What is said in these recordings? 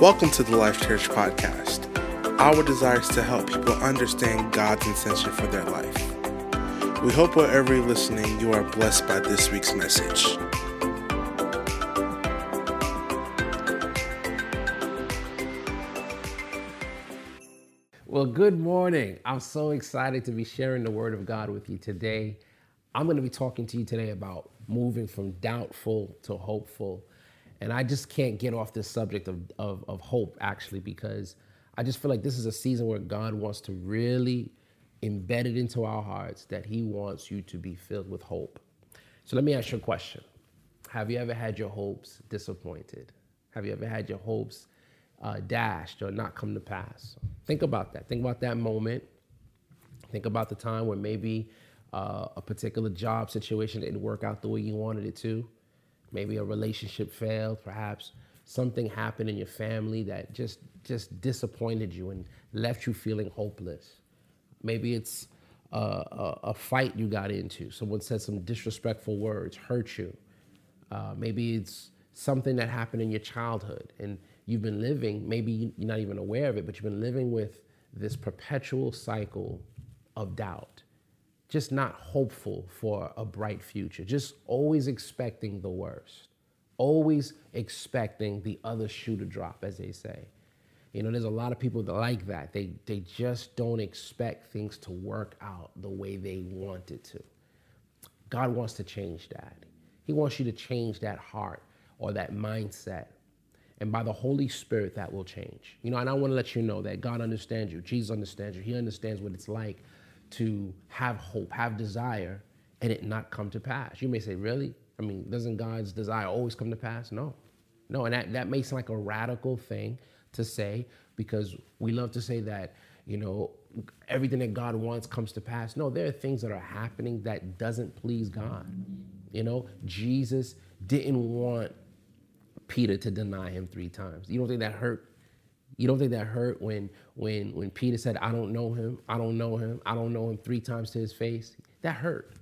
Welcome to the Life Church Podcast. Our desire is to help people understand God's intention for their life. We hope wherever you're listening, you are blessed by this week's message. Well, good morning. I'm so excited to be sharing the Word of God with you today. I'm going to be talking to you today about moving from doubtful to hopeful. And I just can't get off this subject of, of, of, hope, actually, because I just feel like this is a season where God wants to really embed it into our hearts that He wants you to be filled with hope. So let me ask you a question Have you ever had your hopes disappointed? Have you ever had your hopes uh, dashed or not come to pass? Think about that. Think about that moment. Think about the time where maybe uh, a particular job situation didn't work out the way you wanted it to maybe a relationship failed, perhaps something happened in your family that just just disappointed you and left you feeling hopeless. Maybe it's a, a, a fight you got into. Someone said some disrespectful words, hurt you. Uh, maybe it's something that happened in your childhood and you've been living, maybe you're not even aware of it, but you've been living with this perpetual cycle of doubt just not hopeful for a bright future, just always expecting the worst, always expecting the other shoe to drop, as they say. You know, there's a lot of people that like that. They, they just don't expect things to work out the way they want it to. God wants to change that. He wants you to change that heart or that mindset. And by the Holy Spirit, that will change. You know, and I want to let you know that God understands you. Jesus understands you. He understands what it's like to have hope, have desire, and it not come to pass. You may say, really? I mean, doesn't God's desire always come to pass? No. No, and that, that may sound like a radical thing to say because we love to say that, you know, everything that God wants comes to pass. No, there are things that are happening that doesn't please God. You know, Jesus didn't want Peter to deny him three times. You don't think that hurt you don't think that hurt when when when Peter said, "I don't know him. I don't know him. I don't know him" three times to his face? That hurt.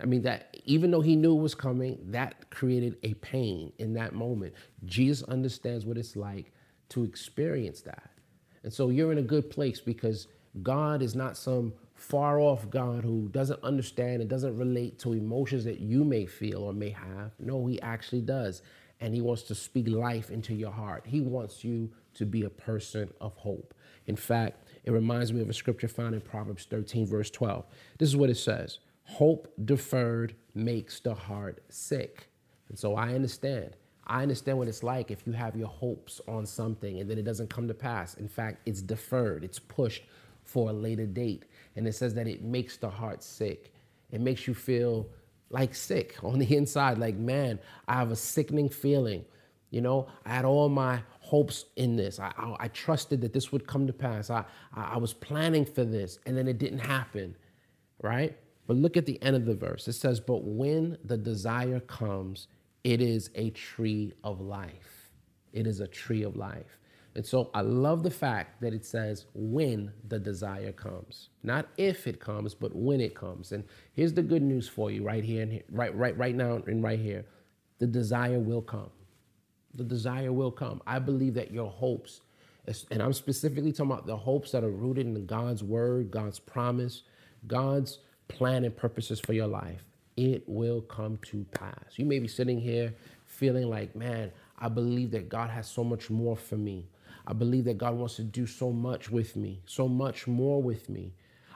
I mean, that even though he knew it was coming, that created a pain in that moment. Jesus understands what it's like to experience that. And so you're in a good place because God is not some far off God who doesn't understand and doesn't relate to emotions that you may feel or may have. No, He actually does. And He wants to speak life into your heart. He wants you to be a person of hope. In fact, it reminds me of a scripture found in Proverbs 13, verse 12. This is what it says Hope deferred makes the heart sick. And so I understand. I understand what it's like if you have your hopes on something and then it doesn't come to pass. In fact, it's deferred, it's pushed for a later date. And it says that it makes the heart sick. It makes you feel like sick on the inside, like, man, I have a sickening feeling. You know, I had all my hopes in this. I, I, I trusted that this would come to pass. I, I was planning for this, and then it didn't happen, right? But look at the end of the verse. It says, But when the desire comes, it is a tree of life. It is a tree of life. And so I love the fact that it says when the desire comes, not if it comes, but when it comes. And here's the good news for you right here and here, right, right, right now and right here. The desire will come the desire will come. I believe that your hopes, and I'm specifically talking about the hopes that are rooted in God's word, God's promise, God's plan and purposes for your life, it will come to pass. You may be sitting here feeling like, man, I believe that God has so much more for me. I believe that God wants to do so much with me, so much more with me.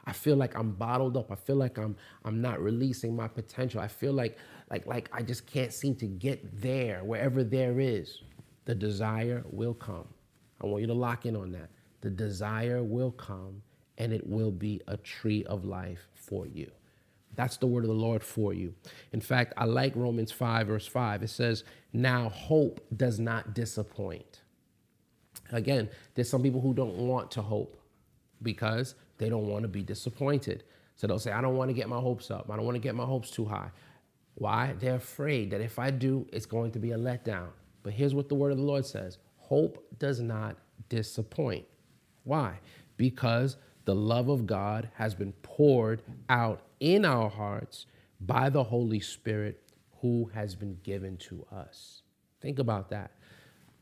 I feel like I'm bottled up. I feel like I'm I'm not releasing my potential. I feel like like like I just can't seem to get there wherever there is. The desire will come. I want you to lock in on that. The desire will come and it will be a tree of life for you. That's the word of the Lord for you. In fact, I like Romans 5, verse 5. It says, Now hope does not disappoint. Again, there's some people who don't want to hope because they don't want to be disappointed. So they'll say, I don't want to get my hopes up. I don't want to get my hopes too high. Why? They're afraid that if I do, it's going to be a letdown. But here's what the word of the Lord says hope does not disappoint. Why? Because the love of God has been poured out in our hearts by the Holy Spirit who has been given to us. Think about that.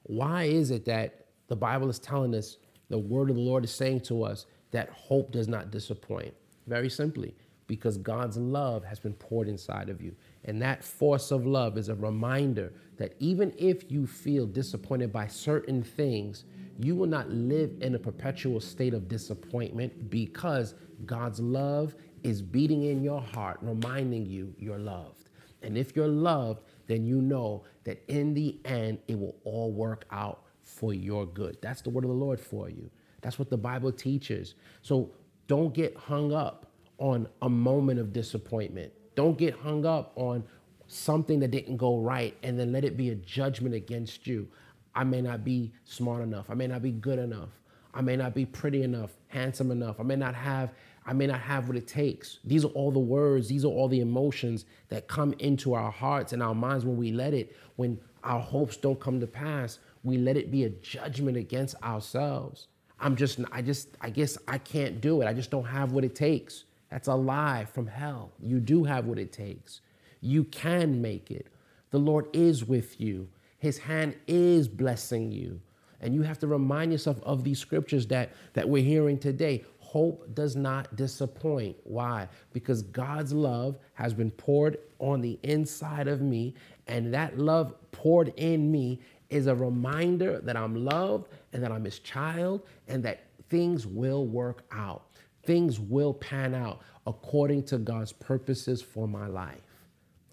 Why is it that The Bible is telling us, the word of the Lord is saying to us that hope does not disappoint. Very simply, because God's love has been poured inside of you. And that force of love is a reminder that even if you feel disappointed by certain things, you will not live in a perpetual state of disappointment because God's love is beating in your heart, reminding you you're loved. And if you're loved, then you know that in the end, it will all work out for your good. That's the word of the Lord for you. That's what the Bible teaches. So don't get hung up on a moment of disappointment. Don't get hung up on something that didn't go right and then let it be a judgment against you. I may not be smart enough. I may not be good enough. I may not be pretty enough, handsome enough. I may not have I may not have what it takes. These are all the words, these are all the emotions that come into our hearts and our minds when we let it, when our hopes don't come to pass, we let it be a judgment against ourselves. I'm just, I just, I guess I can't do it. I just don't have what it takes. That's a lie from hell. You do have what it takes. You can make it. The Lord is with you, His hand is blessing you. And you have to remind yourself of these scriptures that, that we're hearing today. Hope does not disappoint. Why? Because God's love has been poured on the inside of me, and that love poured in me is a reminder that I'm loved and that I'm His child and that things will work out. Things will pan out according to God's purposes for my life.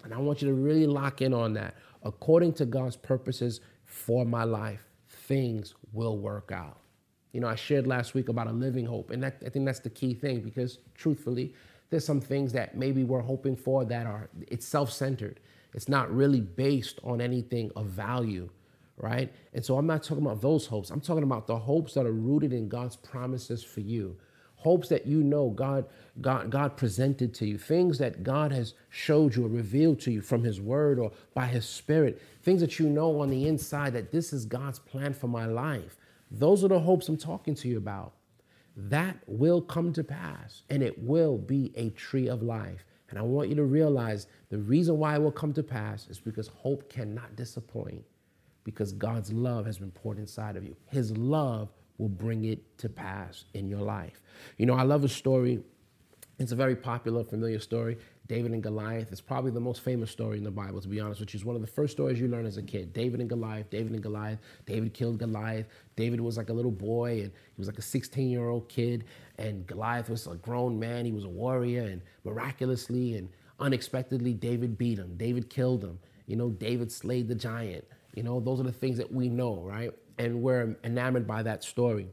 And I want you to really lock in on that. According to God's purposes for my life, things will work out. You know, I shared last week about a living hope, and that, I think that's the key thing because truthfully, there's some things that maybe we're hoping for that are it's self-centered. It's not really based on anything of value, right? And so I'm not talking about those hopes. I'm talking about the hopes that are rooted in God's promises for you hopes that you know God, God, God presented to you, things that God has showed you or revealed to you from His Word or by His Spirit, things that you know on the inside that this is God's plan for my life. Those are the hopes I'm talking to you about. That will come to pass and it will be a tree of life. And I want you to realize the reason why it will come to pass is because hope cannot disappoint because God's love has been poured inside of you. His love will bring it to pass in your life. You know, I love a story. It's a very popular, familiar story. David and Goliath. It's probably the most famous story in the Bible, to be honest, which is one of the first stories you learn as a kid. David and Goliath, David and Goliath. David killed Goliath. David was like a little boy, and he was like a 16 year old kid. And Goliath was a grown man. He was a warrior, and miraculously and unexpectedly, David beat him. David killed him. You know, David slayed the giant. You know, those are the things that we know, right? And we're enamored by that story.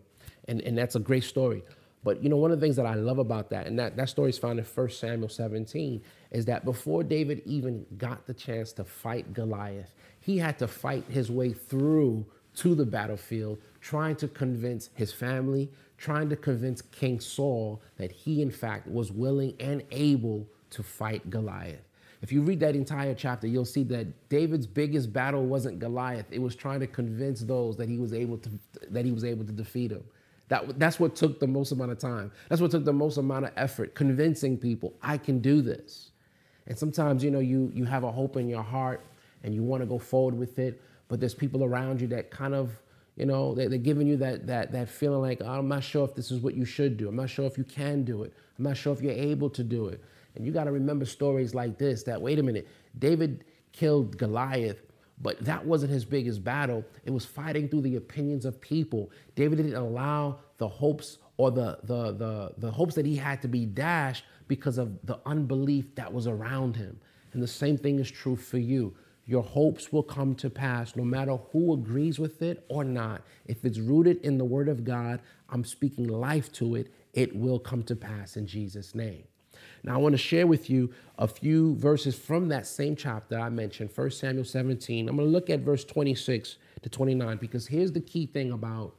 And, and that's a great story. But you know, one of the things that I love about that, and that, that story is found in 1 Samuel 17, is that before David even got the chance to fight Goliath, he had to fight his way through to the battlefield, trying to convince his family, trying to convince King Saul that he, in fact, was willing and able to fight Goliath. If you read that entire chapter, you'll see that David's biggest battle wasn't Goliath. It was trying to convince those that he was able to that he was able to defeat him. That, that's what took the most amount of time. That's what took the most amount of effort, convincing people I can do this. And sometimes, you know, you you have a hope in your heart and you want to go forward with it, but there's people around you that kind of, you know, they're, they're giving you that that that feeling like I'm not sure if this is what you should do. I'm not sure if you can do it. I'm not sure if you're able to do it. And you got to remember stories like this that, wait a minute, David killed Goliath, but that wasn't his biggest battle. It was fighting through the opinions of people. David didn't allow the hopes or the, the, the, the hopes that he had to be dashed because of the unbelief that was around him. And the same thing is true for you. Your hopes will come to pass no matter who agrees with it or not. If it's rooted in the Word of God, I'm speaking life to it, it will come to pass in Jesus' name. Now, I want to share with you a few verses from that same chapter I mentioned, 1 Samuel 17. I'm going to look at verse 26 to 29 because here's the key thing about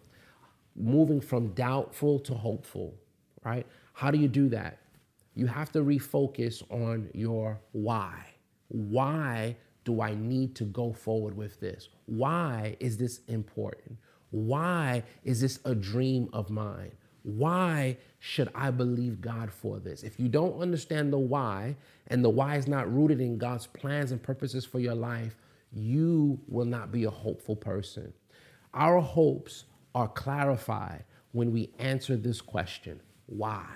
moving from doubtful to hopeful, right? How do you do that? You have to refocus on your why. Why do I need to go forward with this? Why is this important? Why is this a dream of mine? Why should I believe God for this? If you don't understand the why, and the why is not rooted in God's plans and purposes for your life, you will not be a hopeful person. Our hopes are clarified when we answer this question why?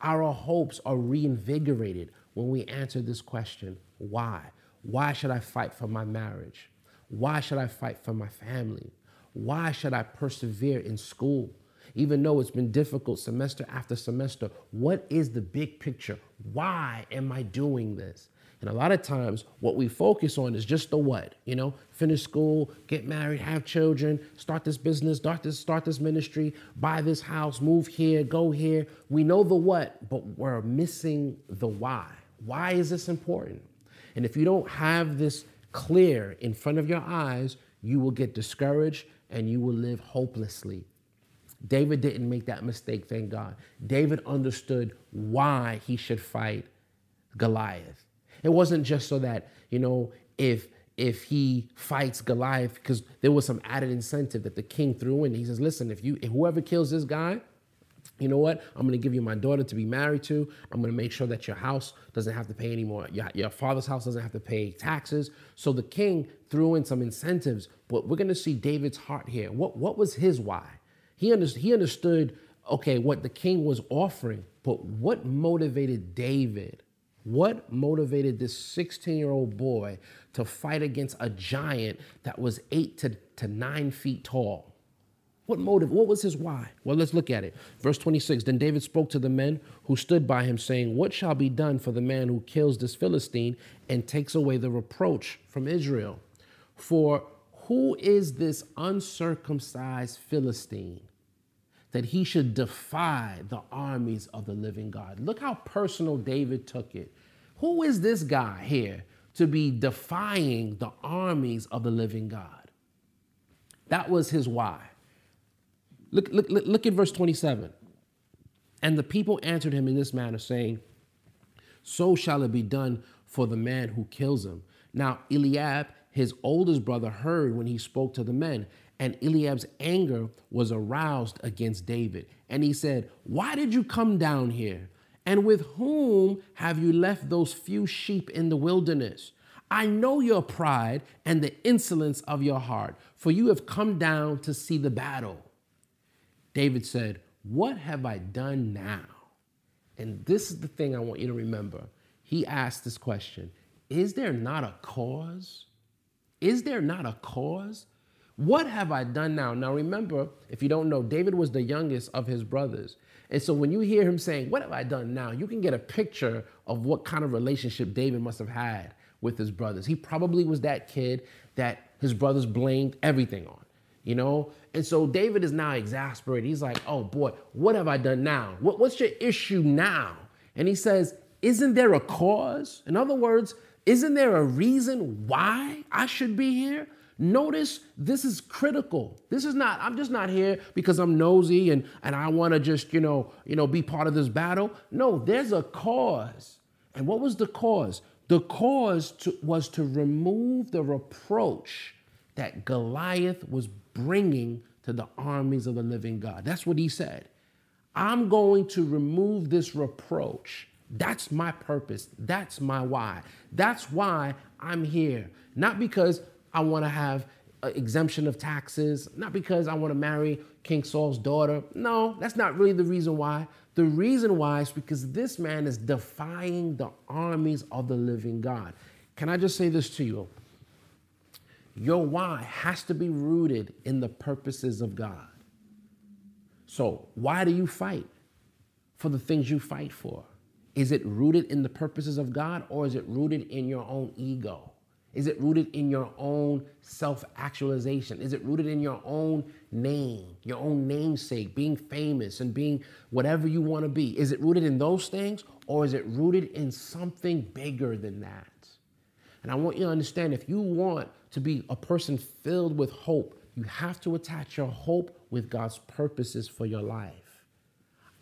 Our hopes are reinvigorated when we answer this question why? Why should I fight for my marriage? Why should I fight for my family? Why should I persevere in school? Even though it's been difficult semester after semester, what is the big picture? Why am I doing this? And a lot of times, what we focus on is just the what, you know, finish school, get married, have children, start this business, start this, start this ministry, buy this house, move here, go here. We know the what, but we're missing the why. Why is this important? And if you don't have this clear in front of your eyes, you will get discouraged and you will live hopelessly. David didn't make that mistake, thank God. David understood why he should fight Goliath. It wasn't just so that, you know, if if he fights Goliath, because there was some added incentive that the king threw in. He says, listen, if you if whoever kills this guy, you know what? I'm going to give you my daughter to be married to. I'm going to make sure that your house doesn't have to pay anymore. Your, your father's house doesn't have to pay taxes. So the king threw in some incentives, but we're going to see David's heart here. What, what was his why? He, under, he understood, okay, what the king was offering, but what motivated David? What motivated this 16 year old boy to fight against a giant that was eight to, to nine feet tall? What motive? What was his why? Well, let's look at it. Verse 26 Then David spoke to the men who stood by him, saying, What shall be done for the man who kills this Philistine and takes away the reproach from Israel? For who is this uncircumcised Philistine that he should defy the armies of the living God? Look how personal David took it. Who is this guy here to be defying the armies of the living God? That was his why. Look, look, look, at verse 27. And the people answered him in this manner, saying, So shall it be done for the man who kills him. Now, Eliab, his oldest brother, heard when he spoke to the men, and Eliab's anger was aroused against David. And he said, Why did you come down here? And with whom have you left those few sheep in the wilderness? I know your pride and the insolence of your heart, for you have come down to see the battle. David said, What have I done now? And this is the thing I want you to remember. He asked this question Is there not a cause? Is there not a cause? What have I done now? Now, remember, if you don't know, David was the youngest of his brothers. And so when you hear him saying, What have I done now? you can get a picture of what kind of relationship David must have had with his brothers. He probably was that kid that his brothers blamed everything on you know? And so David is now exasperated. He's like, oh boy, what have I done now? What, what's your issue now? And he says, isn't there a cause? In other words, isn't there a reason why I should be here? Notice this is critical. This is not, I'm just not here because I'm nosy and, and I want to just, you know, you know, be part of this battle. No, there's a cause. And what was the cause? The cause to, was to remove the reproach that Goliath was bringing to the armies of the living God. That's what he said. I'm going to remove this reproach. That's my purpose. That's my why. That's why I'm here. Not because I want to have uh, exemption of taxes, not because I want to marry King Saul's daughter. No, that's not really the reason why. The reason why is because this man is defying the armies of the living God. Can I just say this to you? Your why has to be rooted in the purposes of God. So, why do you fight for the things you fight for? Is it rooted in the purposes of God or is it rooted in your own ego? Is it rooted in your own self actualization? Is it rooted in your own name, your own namesake, being famous and being whatever you want to be? Is it rooted in those things or is it rooted in something bigger than that? And I want you to understand if you want to be a person filled with hope, you have to attach your hope with God's purposes for your life.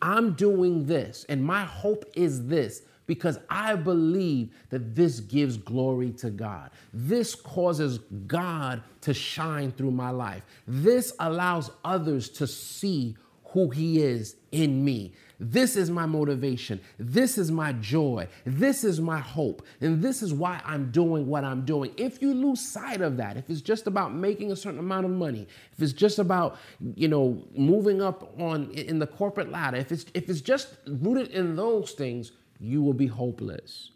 I'm doing this, and my hope is this because I believe that this gives glory to God. This causes God to shine through my life. This allows others to see who He is in me. This is my motivation. This is my joy. This is my hope. And this is why I'm doing what I'm doing. If you lose sight of that, if it's just about making a certain amount of money, if it's just about, you know, moving up on in the corporate ladder, if it's if it's just rooted in those things, you will be hopeless.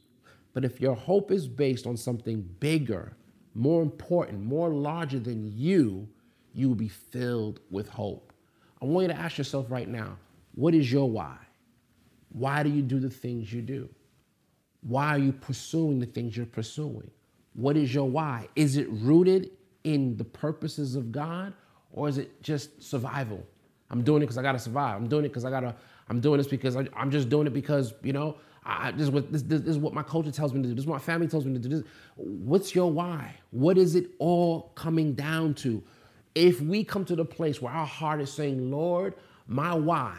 But if your hope is based on something bigger, more important, more larger than you, you will be filled with hope. I want you to ask yourself right now what is your why? Why do you do the things you do? Why are you pursuing the things you're pursuing? What is your why? Is it rooted in the purposes of God or is it just survival? I'm doing it because I got to survive. I'm doing it because I got to, I'm doing this because I, am just doing it because, you know, I, this, is what, this, this, is what my culture tells me to do. This is what my family tells me to do. This, what's your why? What is it all coming down to? If we come to the place where our heart is saying, Lord, my why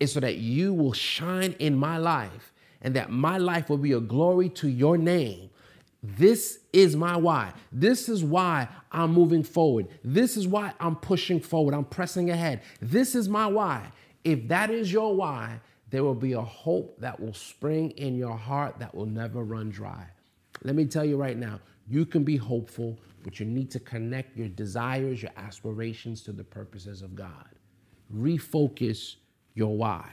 is so that you will shine in my life and that my life will be a glory to your name. This is my why. This is why I'm moving forward. This is why I'm pushing forward. I'm pressing ahead. This is my why. If that is your why, there will be a hope that will spring in your heart that will never run dry. Let me tell you right now, you can be hopeful, but you need to connect your desires, your aspirations to the purposes of God. Refocus your why.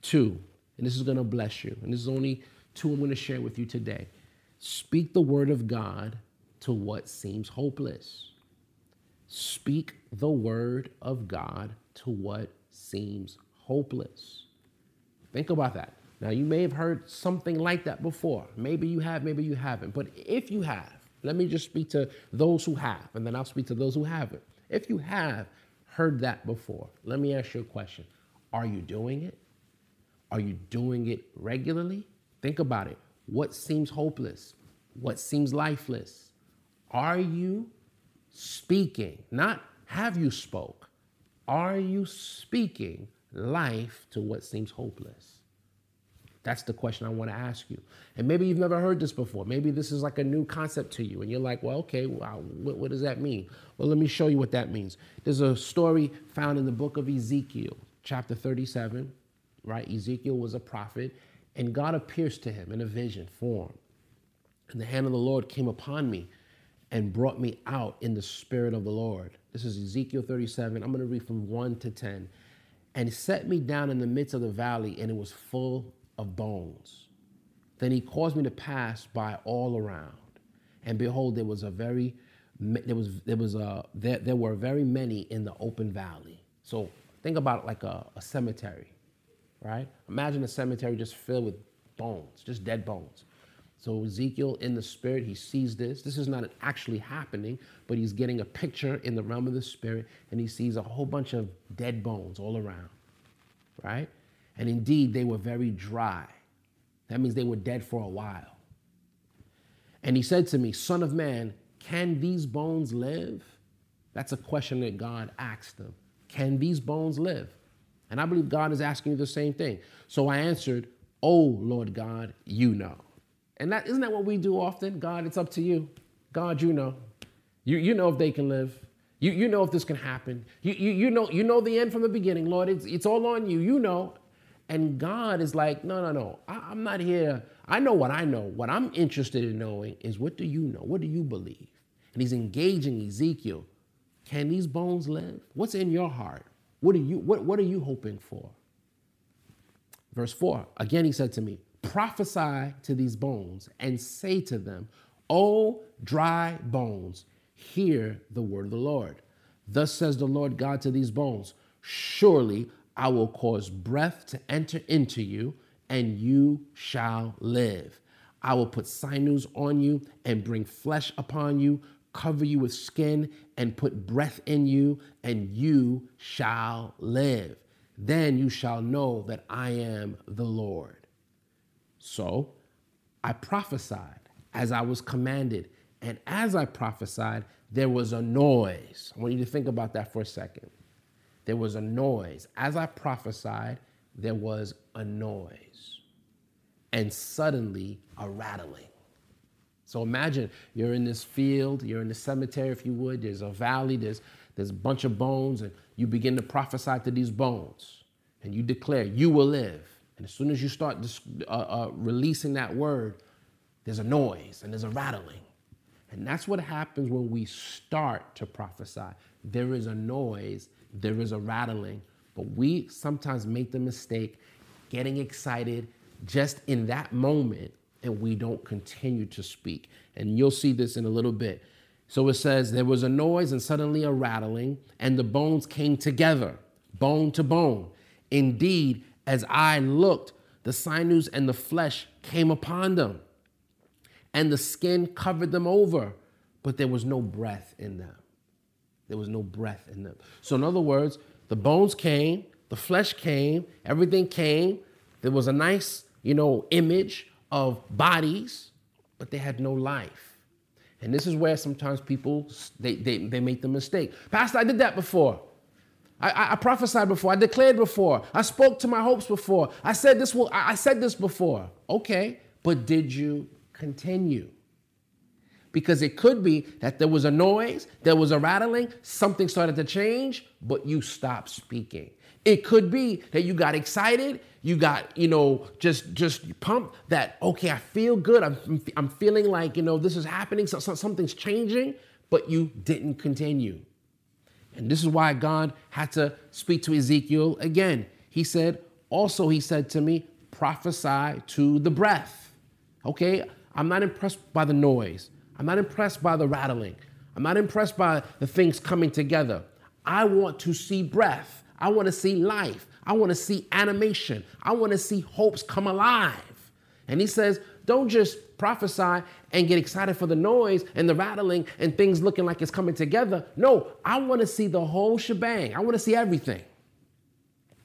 Two, and this is going to bless you, and this is only two I'm going to share with you today. Speak the word of God to what seems hopeless. Speak the word of God to what seems hopeless. Think about that. Now, you may have heard something like that before. Maybe you have, maybe you haven't. But if you have, let me just speak to those who have, and then I'll speak to those who haven't. If you have heard that before, let me ask you a question are you doing it? Are you doing it regularly? Think about it. What seems hopeless? What seems lifeless? Are you speaking? Not have you spoke. Are you speaking life to what seems hopeless? That's the question I want to ask you. And maybe you've never heard this before. Maybe this is like a new concept to you, and you're like, well, okay, wow, what, what does that mean? Well, let me show you what that means. There's a story found in the book of Ezekiel chapter 37, right? Ezekiel was a prophet, and God appears to him in a vision form. And the hand of the Lord came upon me and brought me out in the spirit of the Lord. This is Ezekiel 37. I'm going to read from 1 to 10. And set me down in the midst of the valley, and it was full of bones. Then he caused me to pass by all around. And behold, there was a very there was there was a there, there were very many in the open valley. So Think about it like a, a cemetery, right? Imagine a cemetery just filled with bones, just dead bones. So Ezekiel, in the spirit, he sees this. This is not actually happening, but he's getting a picture in the realm of the spirit, and he sees a whole bunch of dead bones all around, right? And indeed, they were very dry. That means they were dead for a while. And he said to me, Son of man, can these bones live? That's a question that God asked them. Can these bones live? And I believe God is asking you the same thing. So I answered, Oh, Lord God, you know. And that isn't that what we do often? God, it's up to you. God, you know. You, you know if they can live. You, you know if this can happen. You, you, you, know, you know the end from the beginning, Lord. It's, it's all on you. You know. And God is like, no, no, no. I, I'm not here. I know what I know. What I'm interested in knowing is what do you know? What do you believe? And he's engaging Ezekiel can these bones live? What's in your heart? What are you, what, what are you hoping for? Verse 4 Again, he said to me, Prophesy to these bones and say to them, O dry bones, hear the word of the Lord. Thus says the Lord God to these bones Surely I will cause breath to enter into you, and you shall live. I will put sinews on you and bring flesh upon you, cover you with skin, and put breath in you, and you shall live. Then you shall know that I am the Lord. So I prophesied as I was commanded. And as I prophesied, there was a noise. I want you to think about that for a second. There was a noise. As I prophesied, there was a noise. And suddenly, a rattling. So imagine you're in this field, you're in the cemetery, if you would. There's a valley, there's there's a bunch of bones, and you begin to prophesy to these bones and you declare, You will live. And as soon as you start uh, uh, releasing that word, there's a noise and there's a rattling. And that's what happens when we start to prophesy. There is a noise, there is a rattling, but we sometimes make the mistake getting excited just in that moment and we don't continue to speak. And you'll see this in a little bit. So it says, There was a noise and suddenly a rattling, and the bones came together, bone to bone. Indeed, as I looked, the sinews and the flesh came upon them, and the skin covered them over, but there was no breath in them. There was no breath in them. So, in other words, the bones came, the flesh came, everything came. There was a nice, you know, image of bodies, but they had no life. And this is where sometimes people they, they, they make the mistake. Pastor, I did that before. I, I, prophesied before. I declared before. I spoke to my hopes before. I said this will. I said this before. Okay, but did you continue? Because it could be that there was a noise, there was a rattling, something started to change, but you stopped speaking. It could be that you got excited, you got, you know, just just pumped that okay, I feel good. I'm I'm feeling like, you know, this is happening, so, so something's changing, but you didn't continue. And this is why God had to speak to Ezekiel again. He said, also, he said to me, prophesy to the breath. Okay? I'm not impressed by the noise. I'm not impressed by the rattling. I'm not impressed by the things coming together. I want to see breath. I want to see life. I want to see animation. I want to see hopes come alive. And he says, don't just prophesy and get excited for the noise and the rattling and things looking like it's coming together. No, I want to see the whole shebang. I want to see everything.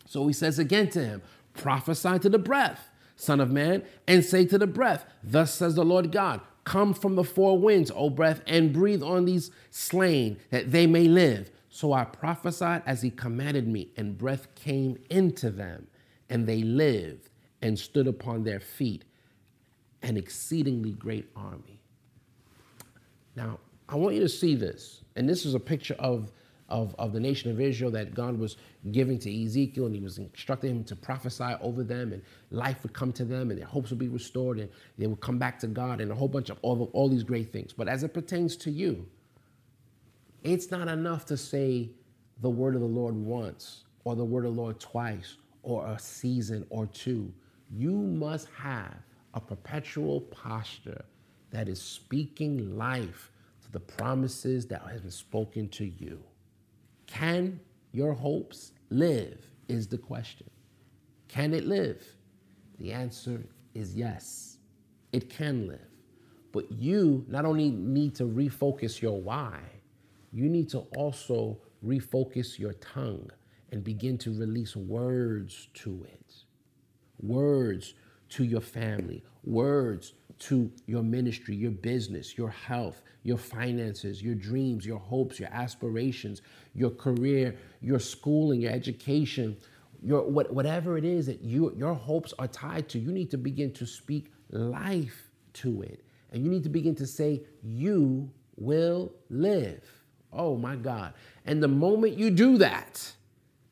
So he says again to him, prophesy to the breath, son of man, and say to the breath, Thus says the Lord God, come from the four winds, O breath, and breathe on these slain, that they may live. So I prophesied as he commanded me, and breath came into them, and they lived and stood upon their feet an exceedingly great army. Now, I want you to see this. And this is a picture of, of, of the nation of Israel that God was giving to Ezekiel, and he was instructing him to prophesy over them, and life would come to them, and their hopes would be restored, and they would come back to God, and a whole bunch of all, all these great things. But as it pertains to you, it's not enough to say the word of the Lord once, or the word of the Lord twice, or a season or two. You must have a perpetual posture that is speaking life to the promises that have been spoken to you. Can your hopes live? Is the question. Can it live? The answer is yes, it can live. But you not only need to refocus your why, you need to also refocus your tongue and begin to release words to it. Words to your family, words to your ministry, your business, your health, your finances, your dreams, your hopes, your aspirations, your career, your schooling, your education, your what, whatever it is that you, your hopes are tied to, you need to begin to speak life to it. And you need to begin to say, You will live. Oh my God. And the moment you do that,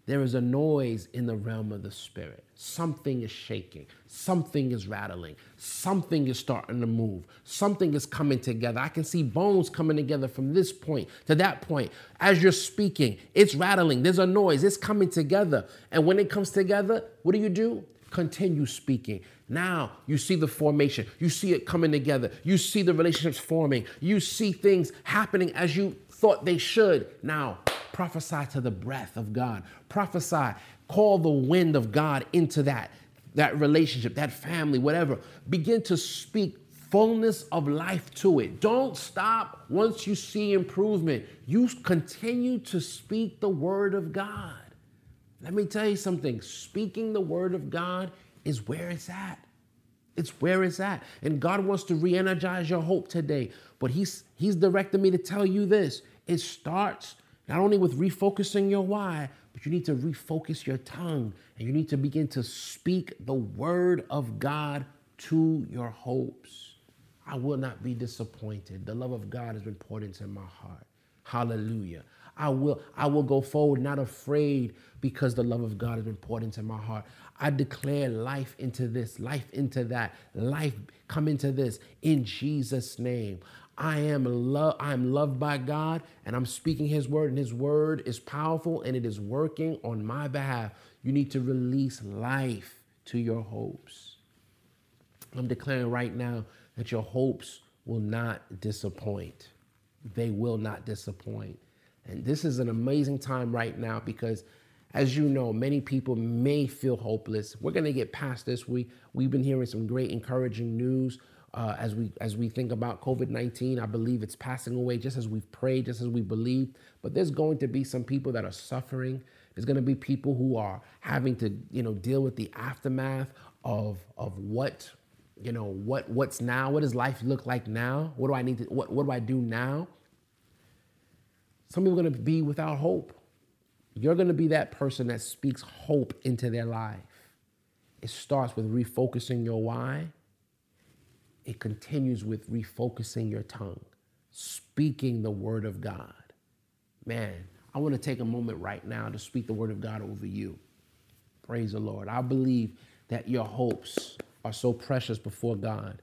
there is a noise in the realm of the spirit. Something is shaking, something is rattling, something is starting to move, something is coming together. I can see bones coming together from this point to that point. As you're speaking, it's rattling, there's a noise, it's coming together. And when it comes together, what do you do? Continue speaking. Now you see the formation, you see it coming together, you see the relationships forming, you see things happening as you thought they should. Now, prophesy to the breath of God. Prophesy, call the wind of God into that, that relationship, that family, whatever. Begin to speak fullness of life to it. Don't stop once you see improvement. You continue to speak the word of God. Let me tell you something speaking the word of God is where it's at. It's where it's at. And God wants to re energize your hope today. But he's, he's directed me to tell you this it starts not only with refocusing your why, but you need to refocus your tongue and you need to begin to speak the word of God to your hopes. I will not be disappointed. The love of God has been poured into my heart. Hallelujah. I will, I will go forward, not afraid, because the love of God has been poured into my heart. I declare life into this, life into that, life come into this in Jesus' name. I am love I am loved by God and I'm speaking his word and his word is powerful and it is working on my behalf. You need to release life to your hopes. I'm declaring right now that your hopes will not disappoint. They will not disappoint. And this is an amazing time right now because as you know, many people may feel hopeless. We're going to get past this. We we've been hearing some great encouraging news uh, as we as we think about COVID nineteen. I believe it's passing away, just as we've prayed, just as we believe. But there's going to be some people that are suffering. There's going to be people who are having to you know deal with the aftermath of of what you know what what's now. What does life look like now? What do I need to what what do I do now? Some people are going to be without hope. You're going to be that person that speaks hope into their life. It starts with refocusing your why. It continues with refocusing your tongue, speaking the word of God. Man, I want to take a moment right now to speak the word of God over you. Praise the Lord. I believe that your hopes are so precious before God,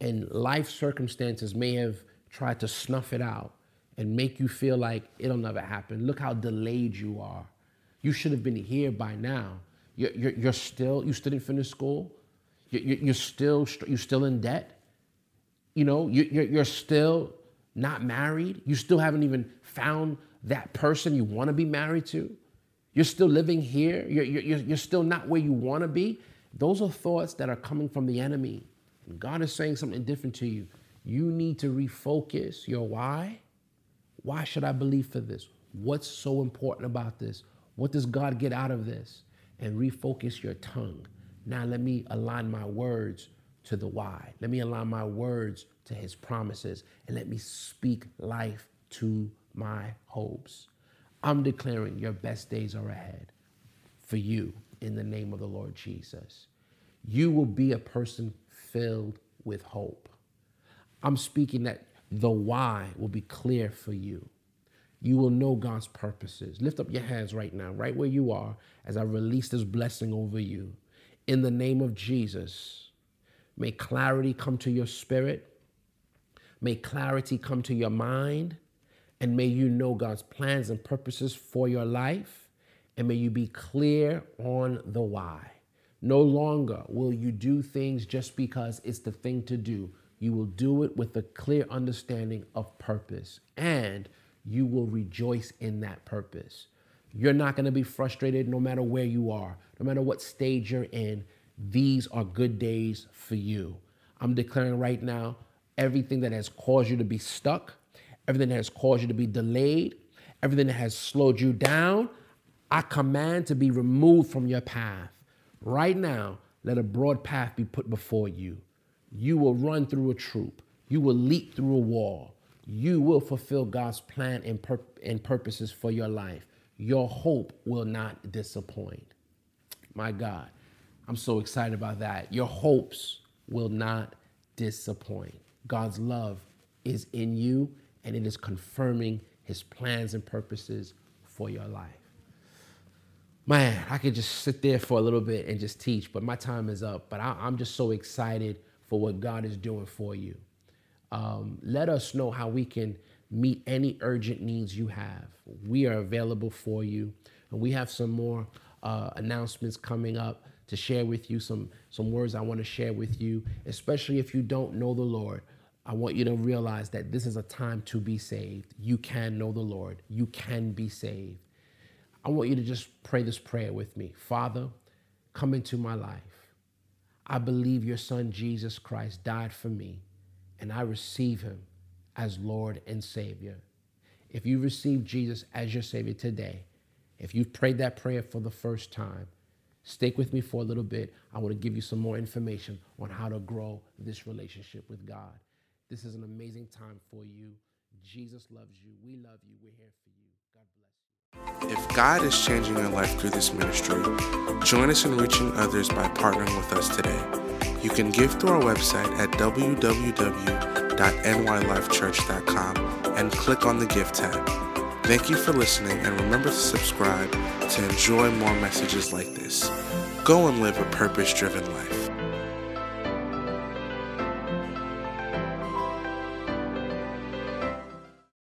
and life circumstances may have tried to snuff it out and make you feel like it'll never happen. Look how delayed you are. You should have been here by now. You're, you're, you're still, you still didn't finish school. You're, you're, still, you're still in debt. You know, you're, you're still not married. You still haven't even found that person you want to be married to. You're still living here. You're, you're, you're still not where you want to be. Those are thoughts that are coming from the enemy. And God is saying something different to you. You need to refocus your why why should I believe for this? What's so important about this? What does God get out of this? And refocus your tongue. Now let me align my words to the why. Let me align my words to his promises and let me speak life to my hopes. I'm declaring your best days are ahead for you in the name of the Lord Jesus. You will be a person filled with hope. I'm speaking that the why will be clear for you. You will know God's purposes. Lift up your hands right now, right where you are, as I release this blessing over you. In the name of Jesus, may clarity come to your spirit. May clarity come to your mind. And may you know God's plans and purposes for your life. And may you be clear on the why. No longer will you do things just because it's the thing to do you will do it with a clear understanding of purpose, and you will rejoice in that purpose. You're not going to be frustrated no matter where you are, no matter what stage you're in. These are good days for you. I'm declaring right now everything that has caused you to be stuck, everything that has caused you to be delayed, everything that has slowed you down, I command to be removed from your path. Right now, let a broad path be put before you. You will run through a troop. You will leap through a wall. You will fulfill God's plan and, pur- and purposes for your life. Your hope will not disappoint. My God, I'm so excited about that. Your hopes will not disappoint. God's love is in you and it is confirming his plans and purposes for your life. Man, I could just sit there for a little bit and just teach, but my time is up. But I, am just so excited for what God is doing for you. Um, let us know how we can meet any urgent needs you have. We are available for you. And we have some more uh, announcements coming up to share with you, some, some words I want to share with you, especially if you don't know the Lord. I want you to realize that this is a time to be saved. You can know the Lord, you can be saved. I want you to just pray this prayer with me Father, come into my life. I believe your son Jesus Christ died for me, and I receive him as Lord and Savior. If you receive Jesus as your Savior today, if you've prayed that prayer for the first time, stick with me for a little bit. I want to give you some more information on how to grow this relationship with God. This is an amazing time for you. Jesus loves you. We love you. We're here for you. If God is changing your life through this ministry, join us in reaching others by partnering with us today. You can give through our website at www.nylifechurch.com and click on the Gift tab. Thank you for listening, and remember to subscribe to enjoy more messages like this. Go and live a purpose driven life.